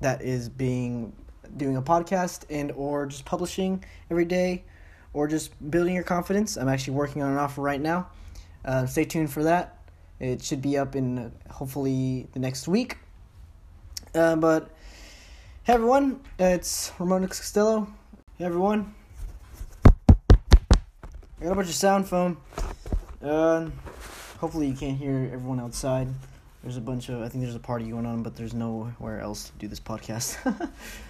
that is being doing a podcast and or just publishing every day or just building your confidence. I'm actually working on an offer right now. Uh, stay tuned for that. It should be up in hopefully the next week. Uh, but hey everyone, it's Ramon Costello. Hey everyone. I got a bunch of sound foam. Uh, hopefully you can't hear everyone outside. There's a bunch of I think there's a party going on, but there's nowhere else to do this podcast.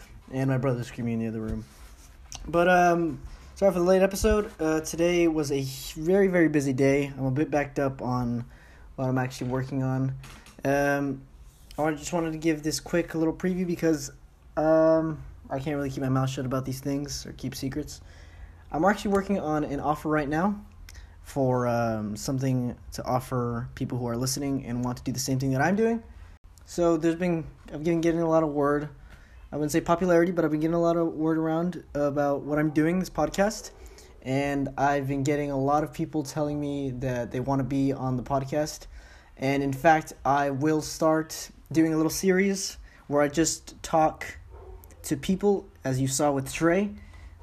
and my brother's screaming in the other room. But um, sorry for the late episode. Uh, today was a very very busy day. I'm a bit backed up on what I'm actually working on. Um, I just wanted to give this quick little preview because um, I can't really keep my mouth shut about these things or keep secrets. I'm actually working on an offer right now for um, something to offer people who are listening and want to do the same thing that I'm doing. So there's been I've been getting a lot of word. I wouldn't say popularity, but I've been getting a lot of word around about what I'm doing this podcast, and I've been getting a lot of people telling me that they want to be on the podcast. And in fact, I will start doing a little series where I just talk to people, as you saw with Trey.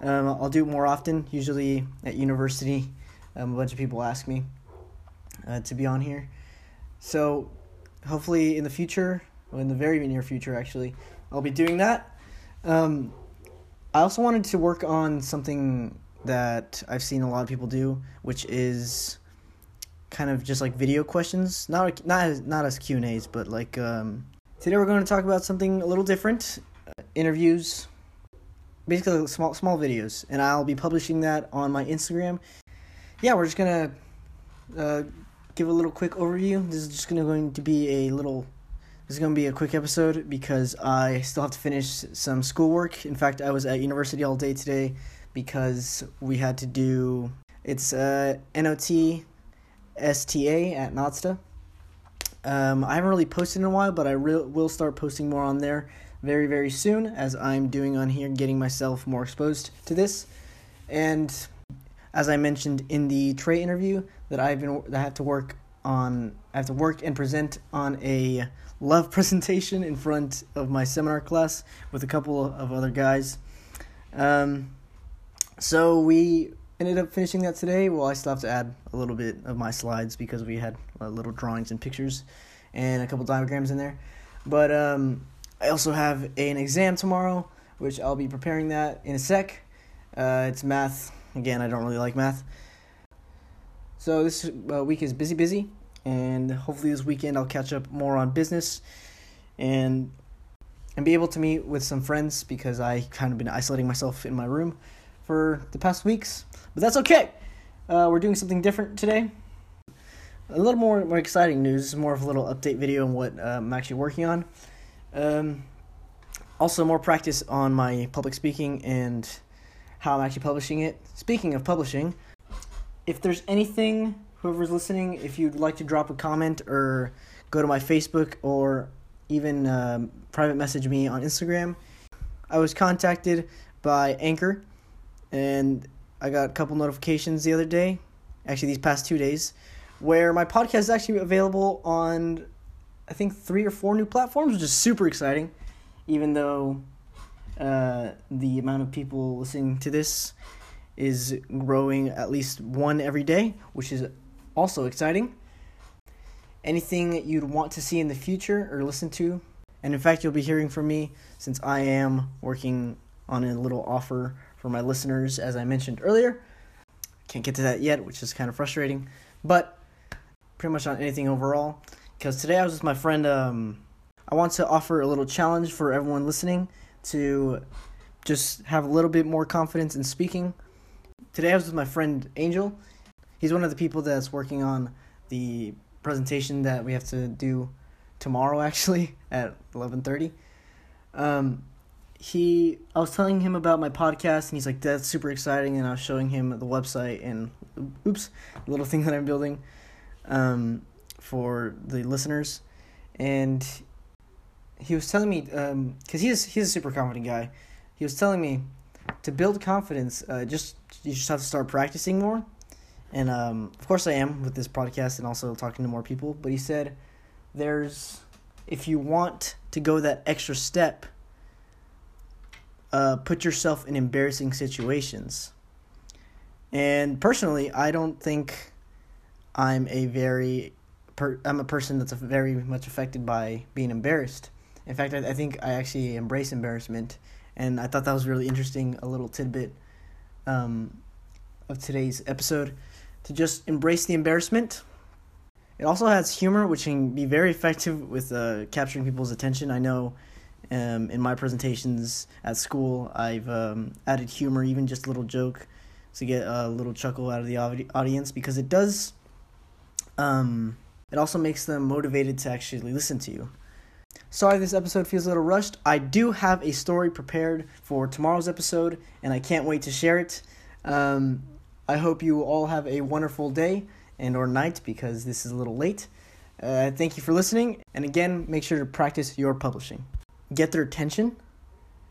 Um, I'll do it more often, usually at university um, a bunch of people ask me uh, to be on here. So hopefully in the future, in the very near future actually, I'll be doing that. Um, I also wanted to work on something that I've seen a lot of people do, which is kind of just like video questions, not not as, not as Q and A's, but like um, today we're going to talk about something a little different, uh, interviews, basically small small videos, and I'll be publishing that on my Instagram yeah, we're just gonna uh, give a little quick overview. This is just gonna going to be a little. This is gonna be a quick episode because I still have to finish some schoolwork. In fact, I was at university all day today because we had to do it's uh, NOT STA at NOTSTA. Um, I haven't really posted in a while, but I re- will start posting more on there very, very soon as I'm doing on here, getting myself more exposed to this. And as I mentioned in the Trey interview, that I've been that I have to work on. I have to work and present on a love presentation in front of my seminar class with a couple of other guys. Um, so we ended up finishing that today. Well, I still have to add a little bit of my slides because we had uh, little drawings and pictures and a couple diagrams in there. But um, I also have an exam tomorrow, which I'll be preparing that in a sec. Uh, it's math Again, I don't really like math. So this uh, week is busy, busy, and hopefully this weekend I'll catch up more on business and and be able to meet with some friends because I kind of been isolating myself in my room for the past weeks. But that's okay. Uh, we're doing something different today. A little more, more exciting news, more of a little update video on what uh, I'm actually working on. Um, also, more practice on my public speaking and how I'm actually publishing it. Speaking of publishing, if there's anything, whoever's listening, if you'd like to drop a comment or go to my Facebook or even um, private message me on Instagram, I was contacted by Anchor and I got a couple notifications the other day, actually, these past two days, where my podcast is actually available on, I think, three or four new platforms, which is super exciting, even though uh, the amount of people listening to this is growing at least one every day, which is also exciting. Anything you'd want to see in the future or listen to, and in fact, you'll be hearing from me since I am working on a little offer for my listeners, as I mentioned earlier. Can't get to that yet, which is kind of frustrating, but pretty much on anything overall. Because today I was with my friend. Um, I want to offer a little challenge for everyone listening to just have a little bit more confidence in speaking. Today I was with my friend Angel. He's one of the people that's working on the presentation that we have to do tomorrow actually at 11:30. Um he I was telling him about my podcast and he's like that's super exciting and I was showing him the website and oops, the little thing that I'm building um for the listeners and he was telling me because um, he's he's a super confident guy. He was telling me to build confidence, uh, just you just have to start practicing more. And um, of course, I am with this podcast and also talking to more people. But he said, "There's if you want to go that extra step uh, put yourself in embarrassing situations. And personally, I don't think I'm a very per- I'm a person that's very much affected by being embarrassed. In fact, I, I think I actually embrace embarrassment, and I thought that was really interesting. A little tidbit um, of today's episode to just embrace the embarrassment. It also has humor, which can be very effective with uh, capturing people's attention. I know um, in my presentations at school, I've um, added humor, even just a little joke, to get a little chuckle out of the audience because it does. Um, it also makes them motivated to actually listen to you. Sorry, this episode feels a little rushed. I do have a story prepared for tomorrow's episode, and I can't wait to share it. Um, I hope you all have a wonderful day and or night because this is a little late. Uh, thank you for listening, and again, make sure to practice your publishing. Get their attention